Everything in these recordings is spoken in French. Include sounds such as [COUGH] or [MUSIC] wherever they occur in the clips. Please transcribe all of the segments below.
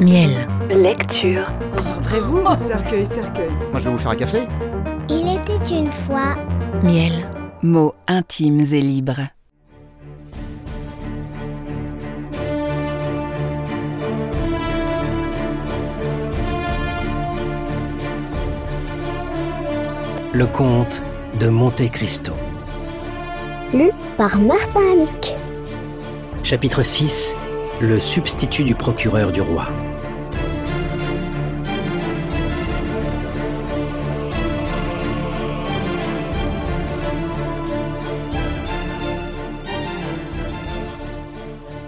Miel. Lecture. Concentrez-vous. Cercueil, cercueil. Moi, je vais vous faire un café. Il était une fois. Miel. Mots intimes et libres. Le comte de Monte Cristo. Lu par Martin Amic. Chapitre 6 Le substitut du procureur du roi.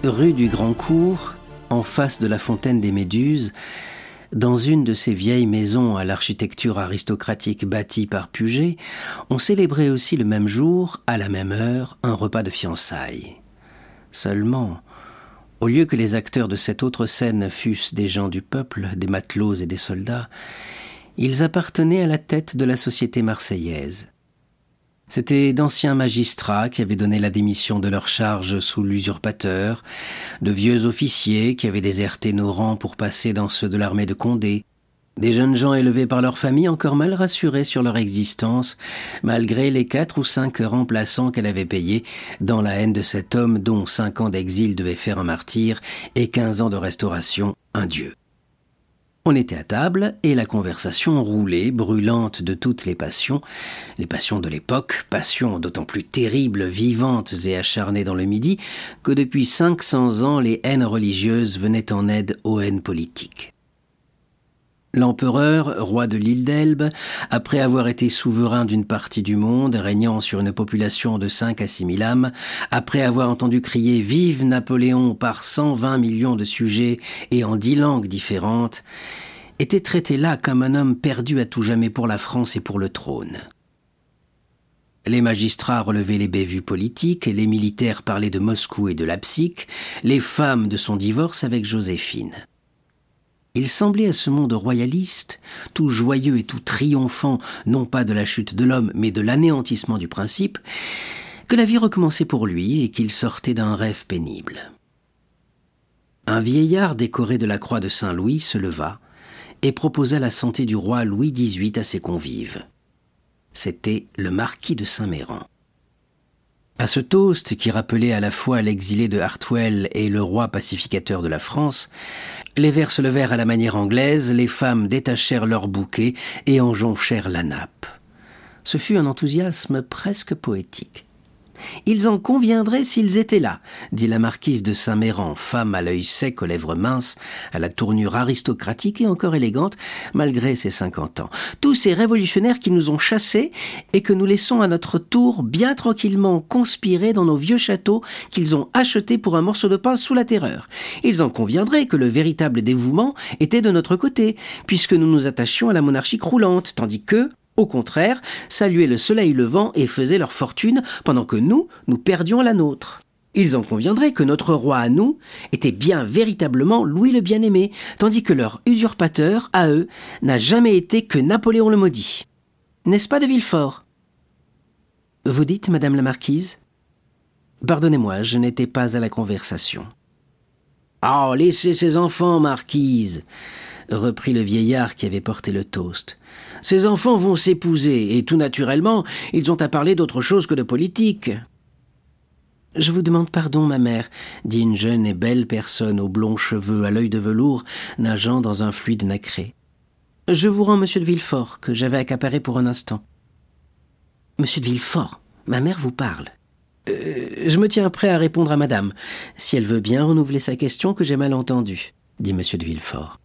Rue du Grand Cours, en face de la fontaine des Méduses, dans une de ces vieilles maisons à l'architecture aristocratique bâtie par Puget, on célébrait aussi le même jour, à la même heure, un repas de fiançailles. Seulement, au lieu que les acteurs de cette autre scène fussent des gens du peuple, des matelots et des soldats, ils appartenaient à la tête de la société marseillaise. C'étaient d'anciens magistrats qui avaient donné la démission de leur charge sous l'usurpateur, de vieux officiers qui avaient déserté nos rangs pour passer dans ceux de l'armée de Condé, des jeunes gens élevés par leur famille encore mal rassurés sur leur existence, malgré les quatre ou cinq remplaçants qu'elle avait payés dans la haine de cet homme dont cinq ans d'exil devaient faire un martyr et quinze ans de restauration un dieu. On était à table et la conversation roulait, brûlante de toutes les passions, les passions de l'époque, passions d'autant plus terribles, vivantes et acharnées dans le Midi, que depuis 500 ans les haines religieuses venaient en aide aux haines politiques. L'empereur, roi de l'île d'Elbe, après avoir été souverain d'une partie du monde, régnant sur une population de 5 à 6 000 âmes, après avoir entendu crier Vive Napoléon par 120 millions de sujets et en dix langues différentes, était traité là comme un homme perdu à tout jamais pour la France et pour le trône. Les magistrats relevaient les bévues politiques, les militaires parlaient de Moscou et de Leipzig, les femmes de son divorce avec Joséphine. Il semblait à ce monde royaliste, tout joyeux et tout triomphant, non pas de la chute de l'homme, mais de l'anéantissement du principe, que la vie recommençait pour lui et qu'il sortait d'un rêve pénible. Un vieillard décoré de la croix de Saint-Louis se leva et proposa la santé du roi Louis XVIII à ses convives. C'était le marquis de Saint-Méran. À ce toast qui rappelait à la fois l'exilé de Hartwell et le roi pacificateur de la France, les vers se levèrent à la manière anglaise, les femmes détachèrent leurs bouquets et en jonchèrent la nappe. Ce fut un enthousiasme presque poétique. Ils en conviendraient s'ils étaient là, dit la marquise de Saint-Méran, femme à l'œil sec, aux lèvres minces, à la tournure aristocratique et encore élégante, malgré ses cinquante ans. Tous ces révolutionnaires qui nous ont chassés et que nous laissons à notre tour bien tranquillement conspirer dans nos vieux châteaux qu'ils ont achetés pour un morceau de pain sous la terreur. Ils en conviendraient que le véritable dévouement était de notre côté, puisque nous nous attachions à la monarchie croulante, tandis que, au contraire, saluaient le soleil levant et faisaient leur fortune pendant que nous, nous perdions la nôtre. Ils en conviendraient que notre roi à nous était bien véritablement Louis le Bien-Aimé, tandis que leur usurpateur, à eux, n'a jamais été que Napoléon le Maudit. N'est-ce pas de Villefort? Vous dites, Madame la Marquise? Pardonnez-moi, je n'étais pas à la conversation. Oh, laissez ces enfants, Marquise reprit le vieillard qui avait porté le toast. Ces enfants vont s'épouser, et tout naturellement, ils ont à parler d'autre chose que de politique. Je vous demande pardon, ma mère, dit une jeune et belle personne aux blonds cheveux à l'œil de velours, nageant dans un fluide nacré. Je vous rends monsieur de Villefort, que j'avais accaparé pour un instant. Monsieur de Villefort, ma mère vous parle. Euh, je me tiens prêt à répondre à madame, si elle veut bien renouveler sa question que j'ai mal entendue, dit monsieur de Villefort.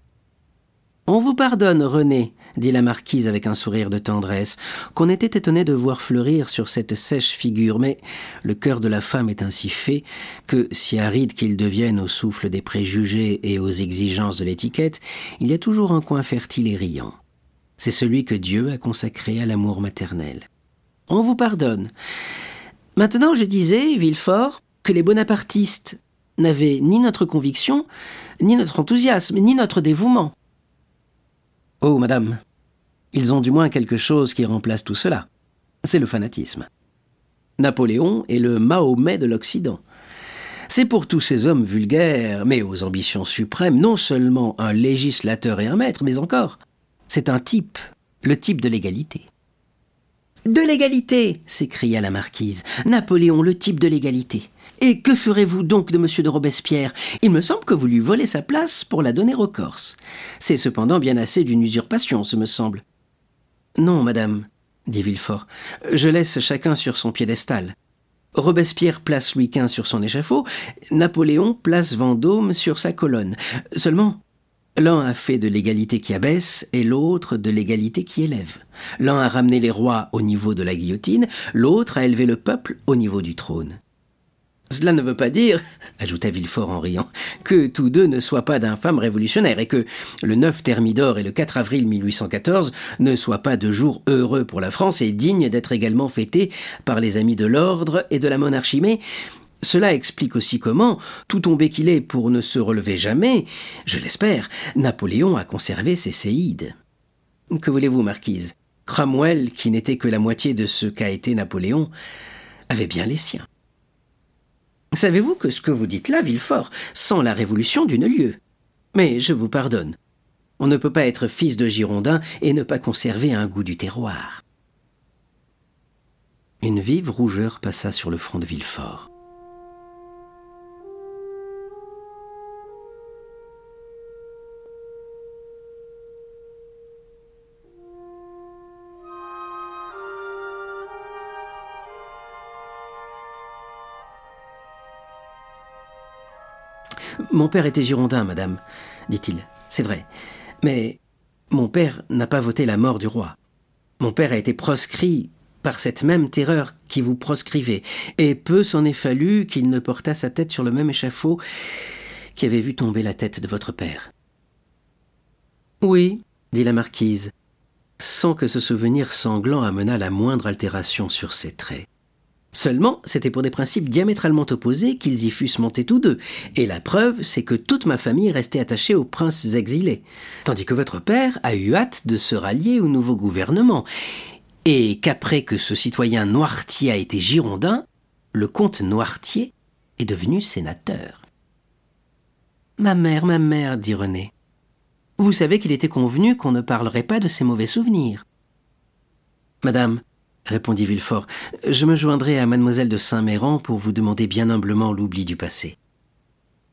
On vous pardonne, René, dit la marquise avec un sourire de tendresse, qu'on était étonné de voir fleurir sur cette sèche figure, mais le cœur de la femme est ainsi fait que, si aride qu'il devienne au souffle des préjugés et aux exigences de l'étiquette, il y a toujours un coin fertile et riant. C'est celui que Dieu a consacré à l'amour maternel. On vous pardonne. Maintenant, je disais, Villefort, que les bonapartistes n'avaient ni notre conviction, ni notre enthousiasme, ni notre dévouement. Oh, madame, ils ont du moins quelque chose qui remplace tout cela. C'est le fanatisme. Napoléon est le Mahomet de l'Occident. C'est pour tous ces hommes vulgaires, mais aux ambitions suprêmes, non seulement un législateur et un maître, mais encore, c'est un type, le type de l'égalité. De l'égalité s'écria la marquise. Napoléon, le type de l'égalité. Et que ferez-vous donc de M. de Robespierre? Il me semble que vous lui volez sa place pour la donner aux Corses. C'est cependant bien assez d'une usurpation, ce me semble. Non, madame, dit Villefort. Je laisse chacun sur son piédestal. Robespierre place Louis XV sur son échafaud, Napoléon place Vendôme sur sa colonne. Seulement, l'un a fait de l'égalité qui abaisse et l'autre de l'égalité qui élève. L'un a ramené les rois au niveau de la guillotine, l'autre a élevé le peuple au niveau du trône. Cela ne veut pas dire, ajouta Villefort en riant, que tous deux ne soient pas d'infâmes révolutionnaires et que le 9 Thermidor et le 4 avril 1814 ne soient pas de jours heureux pour la France et dignes d'être également fêtés par les amis de l'ordre et de la monarchie. Mais cela explique aussi comment, tout tombé qu'il est pour ne se relever jamais, je l'espère, Napoléon a conservé ses séides. Que voulez-vous, marquise? Cromwell, qui n'était que la moitié de ce qu'a été Napoléon, avait bien les siens. Savez-vous que ce que vous dites là, Villefort, sent la révolution d'une lieue? Mais je vous pardonne. On ne peut pas être fils de Girondin et ne pas conserver un goût du terroir. Une vive rougeur passa sur le front de Villefort. Mon père était girondin, madame, dit-il. C'est vrai. Mais mon père n'a pas voté la mort du roi. Mon père a été proscrit par cette même terreur qui vous proscrivait, et peu s'en est fallu qu'il ne portât sa tête sur le même échafaud qui avait vu tomber la tête de votre père. Oui, dit la marquise, sans que ce souvenir sanglant amenât la moindre altération sur ses traits. Seulement, c'était pour des principes diamétralement opposés qu'ils y fussent montés tous deux, et la preuve, c'est que toute ma famille restait attachée aux princes exilés, tandis que votre père a eu hâte de se rallier au nouveau gouvernement, et qu'après que ce citoyen Noirtier a été girondin, le comte Noirtier est devenu sénateur. Ma mère, ma mère, dit René. Vous savez qu'il était convenu qu'on ne parlerait pas de ces mauvais souvenirs. Madame, répondit Villefort. Je me joindrai à mademoiselle de Saint-Méran pour vous demander bien humblement l'oubli du passé.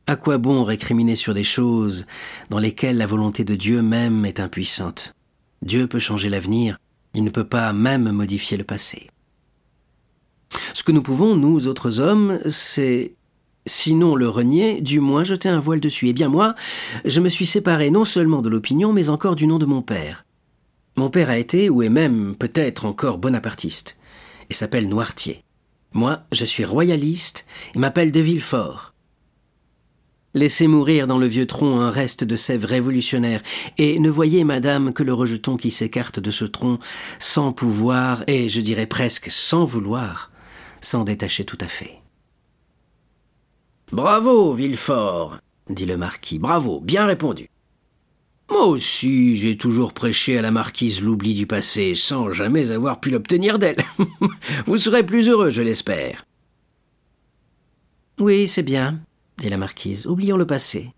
À quoi bon récriminer sur des choses dans lesquelles la volonté de Dieu même est impuissante? Dieu peut changer l'avenir, il ne peut pas même modifier le passé. Ce que nous pouvons, nous autres hommes, c'est sinon le renier, du moins jeter un voile dessus. Eh bien moi, je me suis séparé non seulement de l'opinion, mais encore du nom de mon père. Mon père a été, ou est même peut-être encore bonapartiste, et s'appelle Noirtier. Moi, je suis royaliste et m'appelle de Villefort. Laissez mourir dans le vieux tronc un reste de sève révolutionnaire, et ne voyez, madame, que le rejeton qui s'écarte de ce tronc sans pouvoir, et je dirais presque sans vouloir, s'en détacher tout à fait. Bravo, Villefort, dit le marquis, bravo, bien répondu. Moi aussi, j'ai toujours prêché à la marquise l'oubli du passé, sans jamais avoir pu l'obtenir d'elle. [LAUGHS] Vous serez plus heureux, je l'espère. Oui, c'est bien, dit la marquise. Oublions le passé.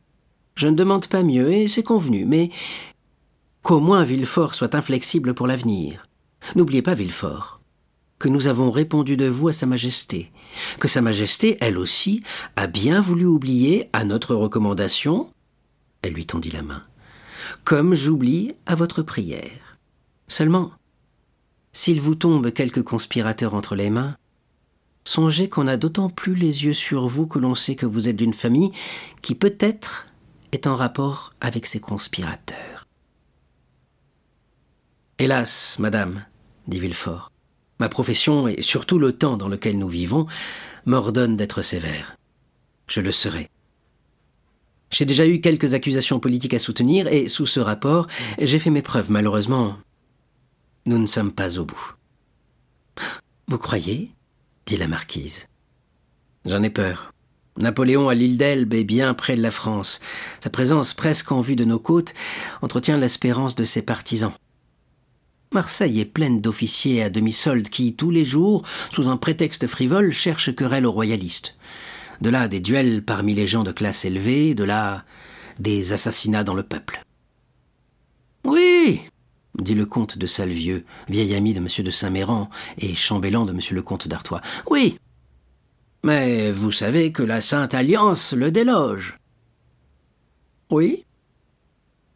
Je ne demande pas mieux, et c'est convenu, mais qu'au moins Villefort soit inflexible pour l'avenir. N'oubliez pas, Villefort, que nous avons répondu de vous à Sa Majesté, que Sa Majesté, elle aussi, a bien voulu oublier, à notre recommandation, elle lui tendit la main, comme j'oublie à votre prière. Seulement, s'il vous tombe quelque conspirateur entre les mains, songez qu'on a d'autant plus les yeux sur vous que l'on sait que vous êtes d'une famille qui peut-être est en rapport avec ces conspirateurs. Hélas, madame, dit Villefort, ma profession et surtout le temps dans lequel nous vivons m'ordonnent d'être sévère. Je le serai. J'ai déjà eu quelques accusations politiques à soutenir et sous ce rapport, j'ai fait mes preuves. Malheureusement, nous ne sommes pas au bout. Vous croyez? dit la marquise. J'en ai peur. Napoléon à l'île d'Elbe est bien près de la France. Sa présence presque en vue de nos côtes entretient l'espérance de ses partisans. Marseille est pleine d'officiers à demi-solde qui, tous les jours, sous un prétexte frivole, cherchent querelle aux royalistes. De là des duels parmi les gens de classe élevée, de là des assassinats dans le peuple. Oui, dit le comte de Salvieux, vieil ami de M. de Saint-Méran et chambellan de M. le comte d'Artois. Oui. Mais vous savez que la Sainte Alliance le déloge. Oui.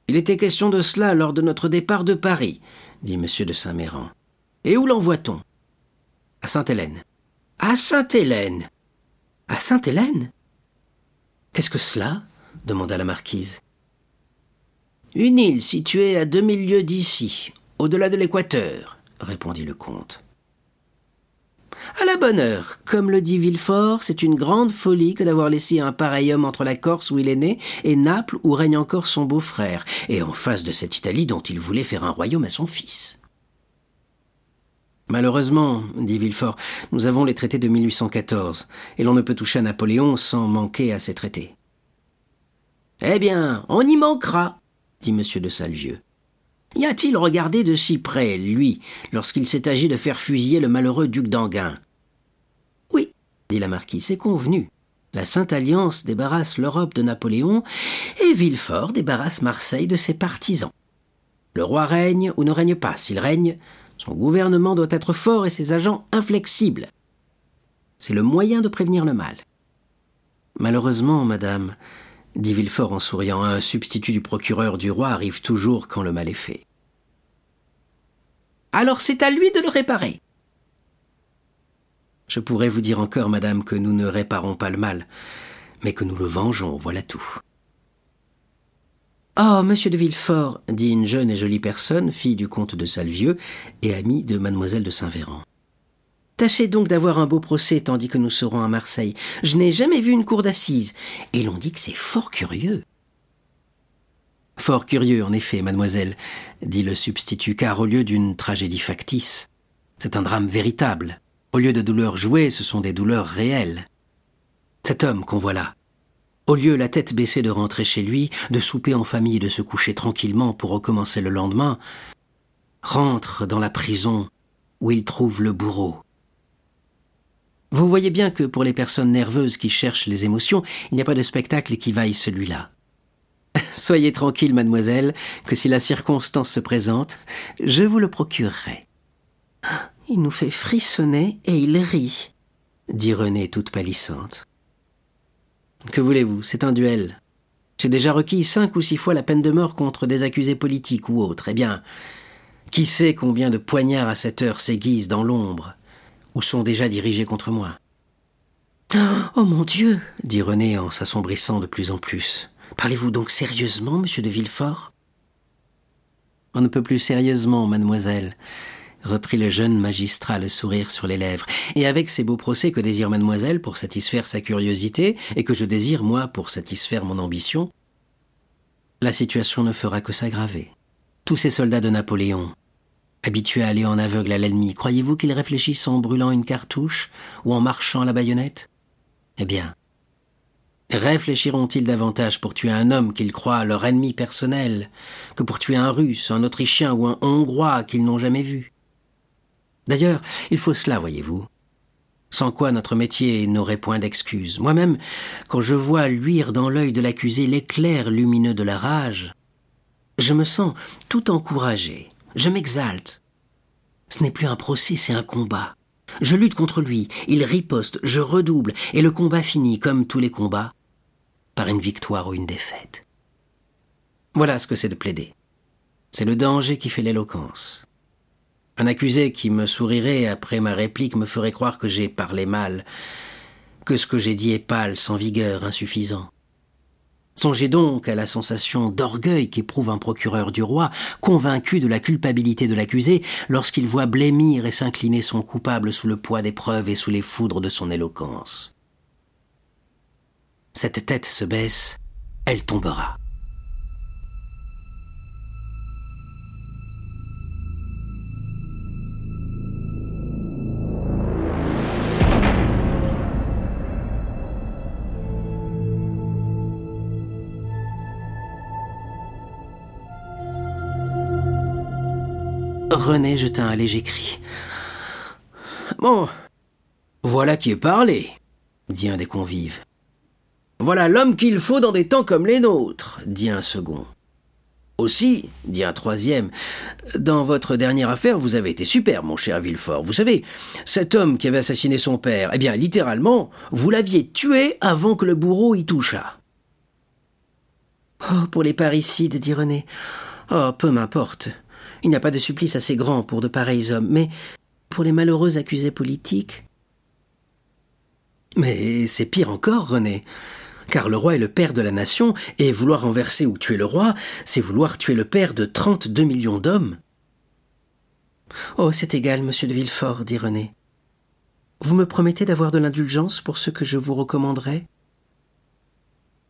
Il était question de cela lors de notre départ de Paris, dit M. de Saint-Méran. Et où l'envoie-t-on? À Sainte-Hélène. À Sainte-Hélène À Sainte-Hélène Qu'est-ce que cela? demanda la marquise. Une île située à deux mille lieues d'ici, au-delà de l'équateur, répondit le comte. À la bonne heure, comme le dit Villefort, c'est une grande folie que d'avoir laissé un pareil homme entre la Corse où il est né et Naples où règne encore son beau-frère, et en face de cette Italie dont il voulait faire un royaume à son fils. Malheureusement, dit Villefort, nous avons les traités de 1814, et l'on ne peut toucher à Napoléon sans manquer à ces traités. Eh bien, on y manquera, dit M. de Salvieux. Y a-t-il regardé de si près, lui, lorsqu'il s'est agi de faire fusiller le malheureux duc d'Anguin? Oui, dit la marquise, c'est convenu. La Sainte Alliance débarrasse l'Europe de Napoléon et Villefort débarrasse Marseille de ses partisans. Le roi règne ou ne règne pas. S'il règne, son gouvernement doit être fort et ses agents inflexibles. C'est le moyen de prévenir le mal. Malheureusement, madame, dit Villefort en souriant, un substitut du procureur du roi arrive toujours quand le mal est fait. Alors c'est à lui de le réparer. Je pourrais vous dire encore, madame, que nous ne réparons pas le mal, mais que nous le vengeons, voilà tout. Oh, monsieur de Villefort, dit une jeune et jolie personne, fille du comte de Salvieux et amie de mademoiselle de Saint-Véran. Tâchez donc d'avoir un beau procès tandis que nous serons à Marseille. Je n'ai jamais vu une cour d'assises, et l'on dit que c'est fort curieux. Fort curieux, en effet, mademoiselle, dit le substitut, car au lieu d'une tragédie factice, c'est un drame véritable. Au lieu de douleurs jouées, ce sont des douleurs réelles. Cet homme qu'on voit là, au lieu la tête baissée de rentrer chez lui, de souper en famille et de se coucher tranquillement pour recommencer le lendemain, rentre dans la prison où il trouve le bourreau, vous voyez bien que pour les personnes nerveuses qui cherchent les émotions, il n'y a pas de spectacle qui vaille celui-là. [LAUGHS] Soyez tranquille, mademoiselle, que si la circonstance se présente, je vous le procurerai. Il nous fait frissonner et il rit, dit Renée toute pâlissante. Que voulez-vous, c'est un duel. J'ai déjà requis cinq ou six fois la peine de mort contre des accusés politiques ou autres. Eh bien, qui sait combien de poignards à cette heure s'aiguisent dans l'ombre ou sont déjà dirigés contre moi? Oh mon Dieu dit René en s'assombrissant de plus en plus. Parlez-vous donc sérieusement, monsieur de Villefort? On ne peut plus sérieusement, mademoiselle, reprit le jeune magistrat le sourire sur les lèvres. Et avec ces beaux procès que désire mademoiselle pour satisfaire sa curiosité, et que je désire, moi, pour satisfaire mon ambition, la situation ne fera que s'aggraver. Tous ces soldats de Napoléon, Habitués à aller en aveugle à l'ennemi, croyez-vous qu'ils réfléchissent en brûlant une cartouche ou en marchant à la baïonnette? Eh bien, réfléchiront-ils davantage pour tuer un homme qu'ils croient leur ennemi personnel que pour tuer un Russe, un Autrichien ou un Hongrois qu'ils n'ont jamais vu? D'ailleurs, il faut cela, voyez-vous. Sans quoi notre métier n'aurait point d'excuse. Moi-même, quand je vois luire dans l'œil de l'accusé l'éclair lumineux de la rage, je me sens tout encouragé je m'exalte. Ce n'est plus un procès, c'est un combat. Je lutte contre lui, il riposte, je redouble, et le combat finit, comme tous les combats, par une victoire ou une défaite. Voilà ce que c'est de plaider. C'est le danger qui fait l'éloquence. Un accusé qui me sourirait après ma réplique me ferait croire que j'ai parlé mal, que ce que j'ai dit est pâle, sans vigueur, insuffisant. Songez donc à la sensation d'orgueil qu'éprouve un procureur du roi, convaincu de la culpabilité de l'accusé, lorsqu'il voit blêmir et s'incliner son coupable sous le poids des preuves et sous les foudres de son éloquence. Cette tête se baisse, elle tombera. René jeta un léger cri. Bon, voilà qui est parlé, dit un des convives. Voilà l'homme qu'il faut dans des temps comme les nôtres, dit un second. Aussi, dit un troisième, dans votre dernière affaire, vous avez été super, mon cher Villefort. Vous savez, cet homme qui avait assassiné son père, eh bien, littéralement, vous l'aviez tué avant que le bourreau y touchât. Oh, pour les parricides, dit René. Oh, peu m'importe. Il n'y a pas de supplice assez grand pour de pareils hommes, mais pour les malheureux accusés politiques. Mais c'est pire encore, René. Car le roi est le père de la nation, et vouloir renverser ou tuer le roi, c'est vouloir tuer le père de trente-deux millions d'hommes. Oh, c'est égal, monsieur de Villefort, dit René. Vous me promettez d'avoir de l'indulgence pour ce que je vous recommanderai?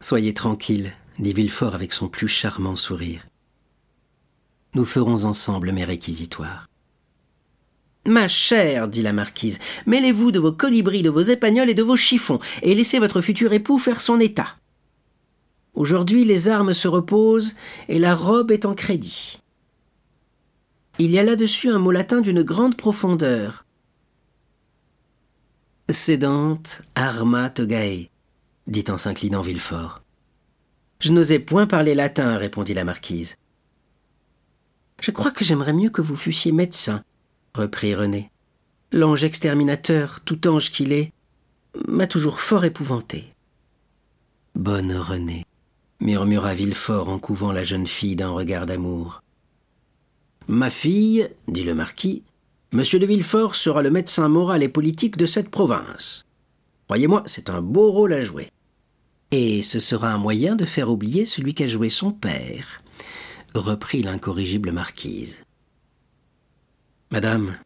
Soyez tranquille, dit Villefort avec son plus charmant sourire. Nous ferons ensemble mes réquisitoires. Ma chère, dit la marquise, mêlez-vous de vos colibris, de vos épagnols et de vos chiffons, et laissez votre futur époux faire son état. Aujourd'hui les armes se reposent, et la robe est en crédit. Il y a là-dessus un mot latin d'une grande profondeur. Sédante arma togae, dit en s'inclinant Villefort. Je n'osais point parler latin, répondit la marquise. Je crois que j'aimerais mieux que vous fussiez médecin, reprit René. L'ange exterminateur, tout ange qu'il est, m'a toujours fort épouvanté. Bonne Renée, murmura Villefort en couvant la jeune fille d'un regard d'amour. Ma fille, dit le marquis, Monsieur de Villefort sera le médecin moral et politique de cette province. Croyez-moi, c'est un beau rôle à jouer. Et ce sera un moyen de faire oublier celui qu'a joué son père, reprit l'incorrigible marquise. Madame,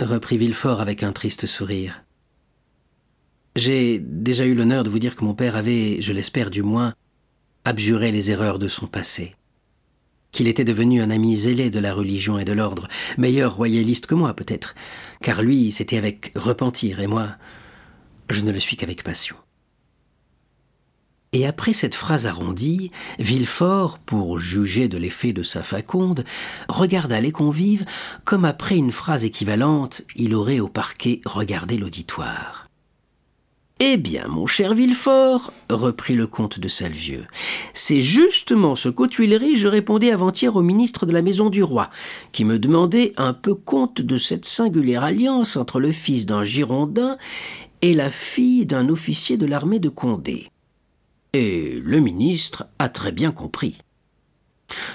reprit Villefort avec un triste sourire, j'ai déjà eu l'honneur de vous dire que mon père avait, je l'espère du moins, abjuré les erreurs de son passé, qu'il était devenu un ami zélé de la religion et de l'ordre, meilleur royaliste que moi peut-être, car lui c'était avec repentir et moi, je ne le suis qu'avec passion. Et après cette phrase arrondie, Villefort, pour juger de l'effet de sa faconde, regarda les convives comme après une phrase équivalente, il aurait au parquet regardé l'auditoire. Eh bien, mon cher Villefort, reprit le comte de Salvieux, c'est justement ce qu'aux Tuileries je répondais avant-hier au ministre de la Maison du Roi, qui me demandait un peu compte de cette singulière alliance entre le fils d'un Girondin et la fille d'un officier de l'armée de Condé. Et le ministre a très bien compris.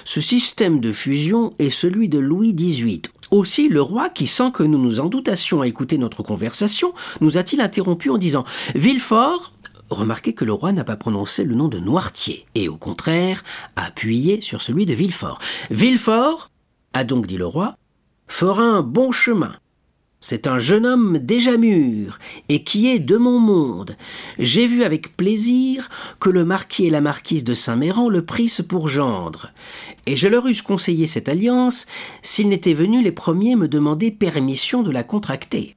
Ce système de fusion est celui de Louis XVIII. Aussi, le roi, qui, sans que nous nous en doutassions à écouter notre conversation, nous a-t-il interrompu en disant Villefort, remarquez que le roi n'a pas prononcé le nom de Noirtier, et au contraire, a appuyé sur celui de Villefort. Villefort, a donc dit le roi, fera un bon chemin. C'est un jeune homme déjà mûr et qui est de mon monde. J'ai vu avec plaisir que le marquis et la marquise de Saint-Méran le prissent pour gendre. Et je leur eusse conseillé cette alliance s'ils n'étaient venus les premiers me demander permission de la contracter.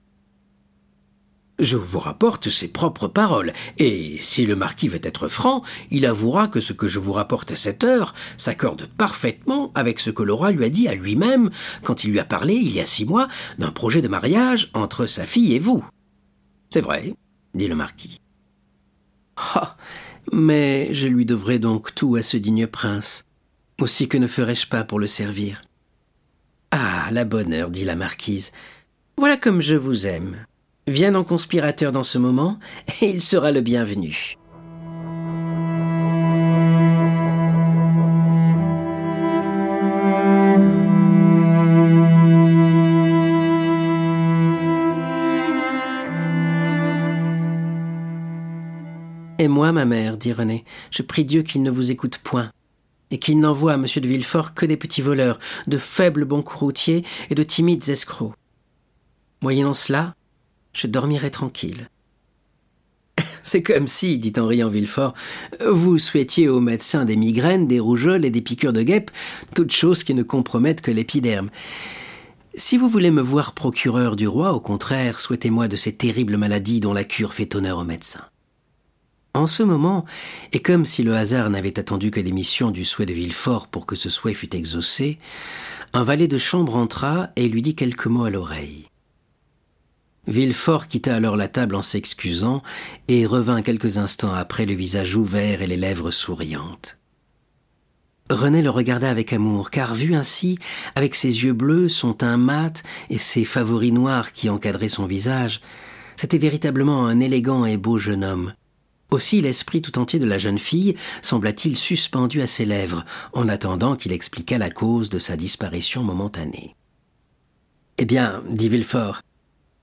Je vous rapporte ses propres paroles, et si le marquis veut être franc, il avouera que ce que je vous rapporte à cette heure s'accorde parfaitement avec ce que le roi lui a dit à lui-même quand il lui a parlé, il y a six mois, d'un projet de mariage entre sa fille et vous. C'est vrai, dit le marquis. Ah. Mais je lui devrai donc tout à ce digne prince. Aussi que ne ferais-je pas pour le servir? Ah. La bonne heure, dit la marquise. Voilà comme je vous aime. Viens en conspirateur dans ce moment, et il sera le bienvenu. Et moi, ma mère, dit René, je prie Dieu qu'il ne vous écoute point, et qu'il n'envoie à M. de Villefort que des petits voleurs, de faibles bons routiers et de timides escrocs. Moyennant cela, je dormirai tranquille. [LAUGHS] C'est comme si, dit en riant Villefort, vous souhaitiez au médecin des migraines, des rougeoles et des piqûres de guêpes, toutes choses qui ne compromettent que l'épiderme. Si vous voulez me voir procureur du roi, au contraire, souhaitez-moi de ces terribles maladies dont la cure fait honneur aux médecins. En ce moment, et comme si le hasard n'avait attendu que l'émission du souhait de Villefort pour que ce souhait fût exaucé, un valet de chambre entra et lui dit quelques mots à l'oreille. Villefort quitta alors la table en s'excusant et revint quelques instants après le visage ouvert et les lèvres souriantes. René le regarda avec amour, car vu ainsi, avec ses yeux bleus, son teint mat et ses favoris noirs qui encadraient son visage, c'était véritablement un élégant et beau jeune homme. Aussi l'esprit tout entier de la jeune fille sembla-t-il suspendu à ses lèvres, en attendant qu'il expliquât la cause de sa disparition momentanée. Eh bien, dit Villefort,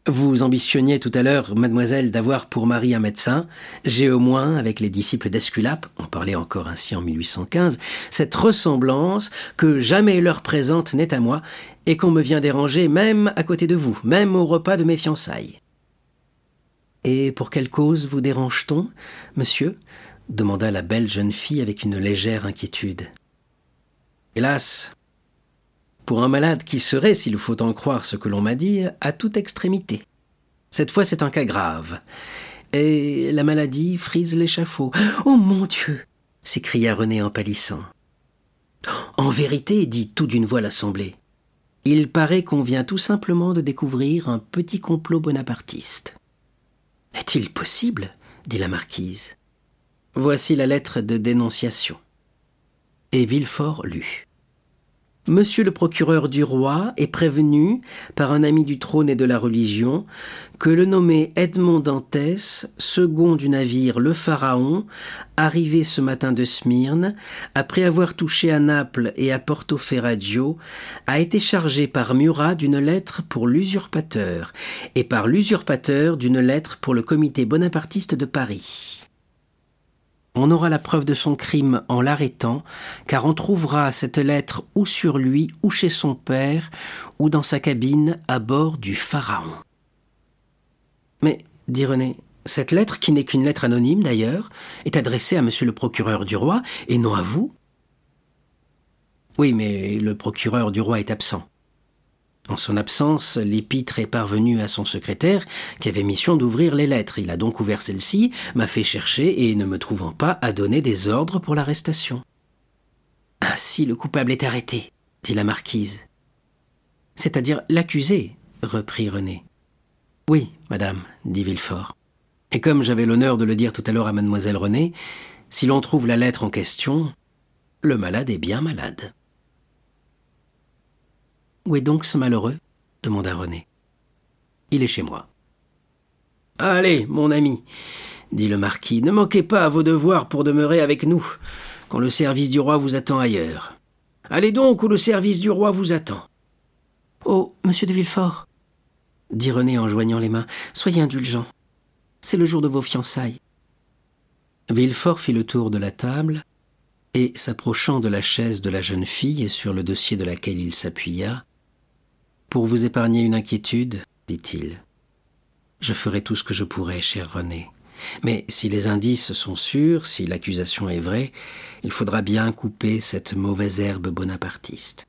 vous ambitionniez tout à l'heure, mademoiselle, d'avoir pour mari un médecin. J'ai au moins, avec les disciples d'Esculape, on parlait encore ainsi en 1815, cette ressemblance que jamais l'heure présente n'est à moi et qu'on me vient déranger même à côté de vous, même au repas de mes fiançailles. Et pour quelle cause vous dérange-t-on, monsieur? demanda la belle jeune fille avec une légère inquiétude. Hélas, pour un malade qui serait, s'il faut en croire ce que l'on m'a dit, à toute extrémité. Cette fois, c'est un cas grave. Et la maladie frise l'échafaud. Oh mon Dieu s'écria René en pâlissant. En vérité, dit tout d'une voix l'assemblée, il paraît qu'on vient tout simplement de découvrir un petit complot bonapartiste. Est-il possible? dit la marquise. Voici la lettre de dénonciation. Et Villefort lut. Monsieur le procureur du roi est prévenu par un ami du trône et de la religion que le nommé Edmond Dantès, second du navire Le Pharaon, arrivé ce matin de Smyrne, après avoir touché à Naples et à Porto Ferraggio, a été chargé par Murat d'une lettre pour l'usurpateur et par l'usurpateur d'une lettre pour le comité bonapartiste de Paris. On aura la preuve de son crime en l'arrêtant, car on trouvera cette lettre ou sur lui, ou chez son père, ou dans sa cabine à bord du Pharaon. Mais, dit René, cette lettre, qui n'est qu'une lettre anonyme d'ailleurs, est adressée à monsieur le procureur du roi et non à vous. Oui, mais le procureur du roi est absent. En son absence, l'épître est parvenu à son secrétaire, qui avait mission d'ouvrir les lettres. Il a donc ouvert celle-ci, m'a fait chercher, et ne me trouvant pas, a donné des ordres pour l'arrestation. Ainsi le coupable est arrêté, dit la marquise. C'est-à-dire l'accusé, reprit René. Oui, madame, dit Villefort. Et comme j'avais l'honneur de le dire tout à l'heure à mademoiselle René, si l'on trouve la lettre en question, le malade est bien malade. Où est donc ce malheureux? demanda René. Il est chez moi. Allez, mon ami, dit le marquis, ne manquez pas à vos devoirs pour demeurer avec nous, quand le service du roi vous attend ailleurs. Allez donc où le service du roi vous attend. Oh, monsieur de Villefort, dit René en joignant les mains, soyez indulgent. C'est le jour de vos fiançailles. Villefort fit le tour de la table, et, s'approchant de la chaise de la jeune fille sur le dossier de laquelle il s'appuya, pour vous épargner une inquiétude, dit-il. Je ferai tout ce que je pourrai, cher René. Mais si les indices sont sûrs, si l'accusation est vraie, il faudra bien couper cette mauvaise herbe bonapartiste.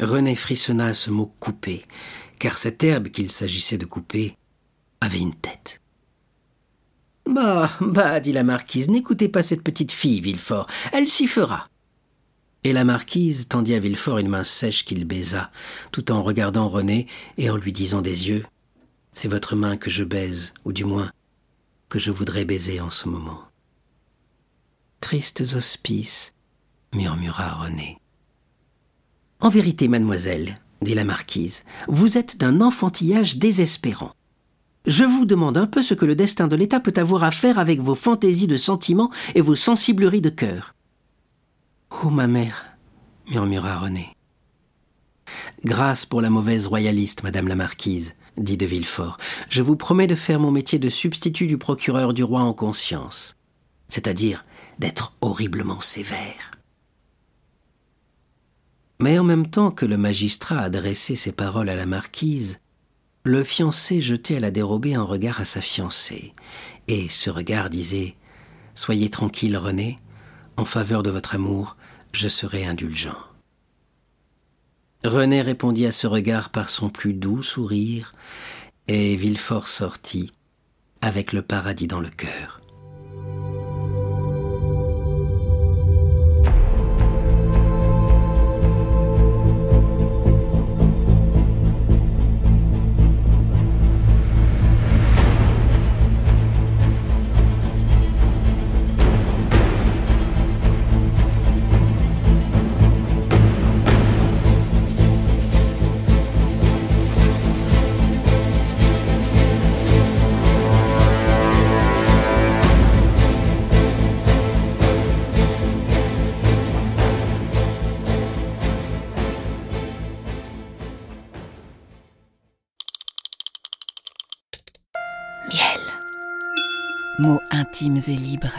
René frissonna à ce mot couper, car cette herbe qu'il s'agissait de couper avait une tête. Bah, bah, dit la marquise, n'écoutez pas cette petite fille, Villefort, elle s'y fera. Et la marquise tendit à Villefort une main sèche qu'il baisa, tout en regardant René et en lui disant des yeux C'est votre main que je baise, ou du moins que je voudrais baiser en ce moment. Tristes auspices, murmura René. En vérité, mademoiselle, dit la marquise, vous êtes d'un enfantillage désespérant. Je vous demande un peu ce que le destin de l'État peut avoir à faire avec vos fantaisies de sentiments et vos sensibleries de cœur. Oh, ma mère, murmura René. Grâce pour la mauvaise royaliste, madame la marquise, dit de Villefort. Je vous promets de faire mon métier de substitut du procureur du roi en conscience, c'est-à-dire d'être horriblement sévère. Mais en même temps que le magistrat adressait ces paroles à la marquise, le fiancé jetait à la dérobée un regard à sa fiancée, et ce regard disait Soyez tranquille, René, en faveur de votre amour, je serai indulgent. René répondit à ce regard par son plus doux sourire, et Villefort sortit, avec le paradis dans le cœur. Et libres.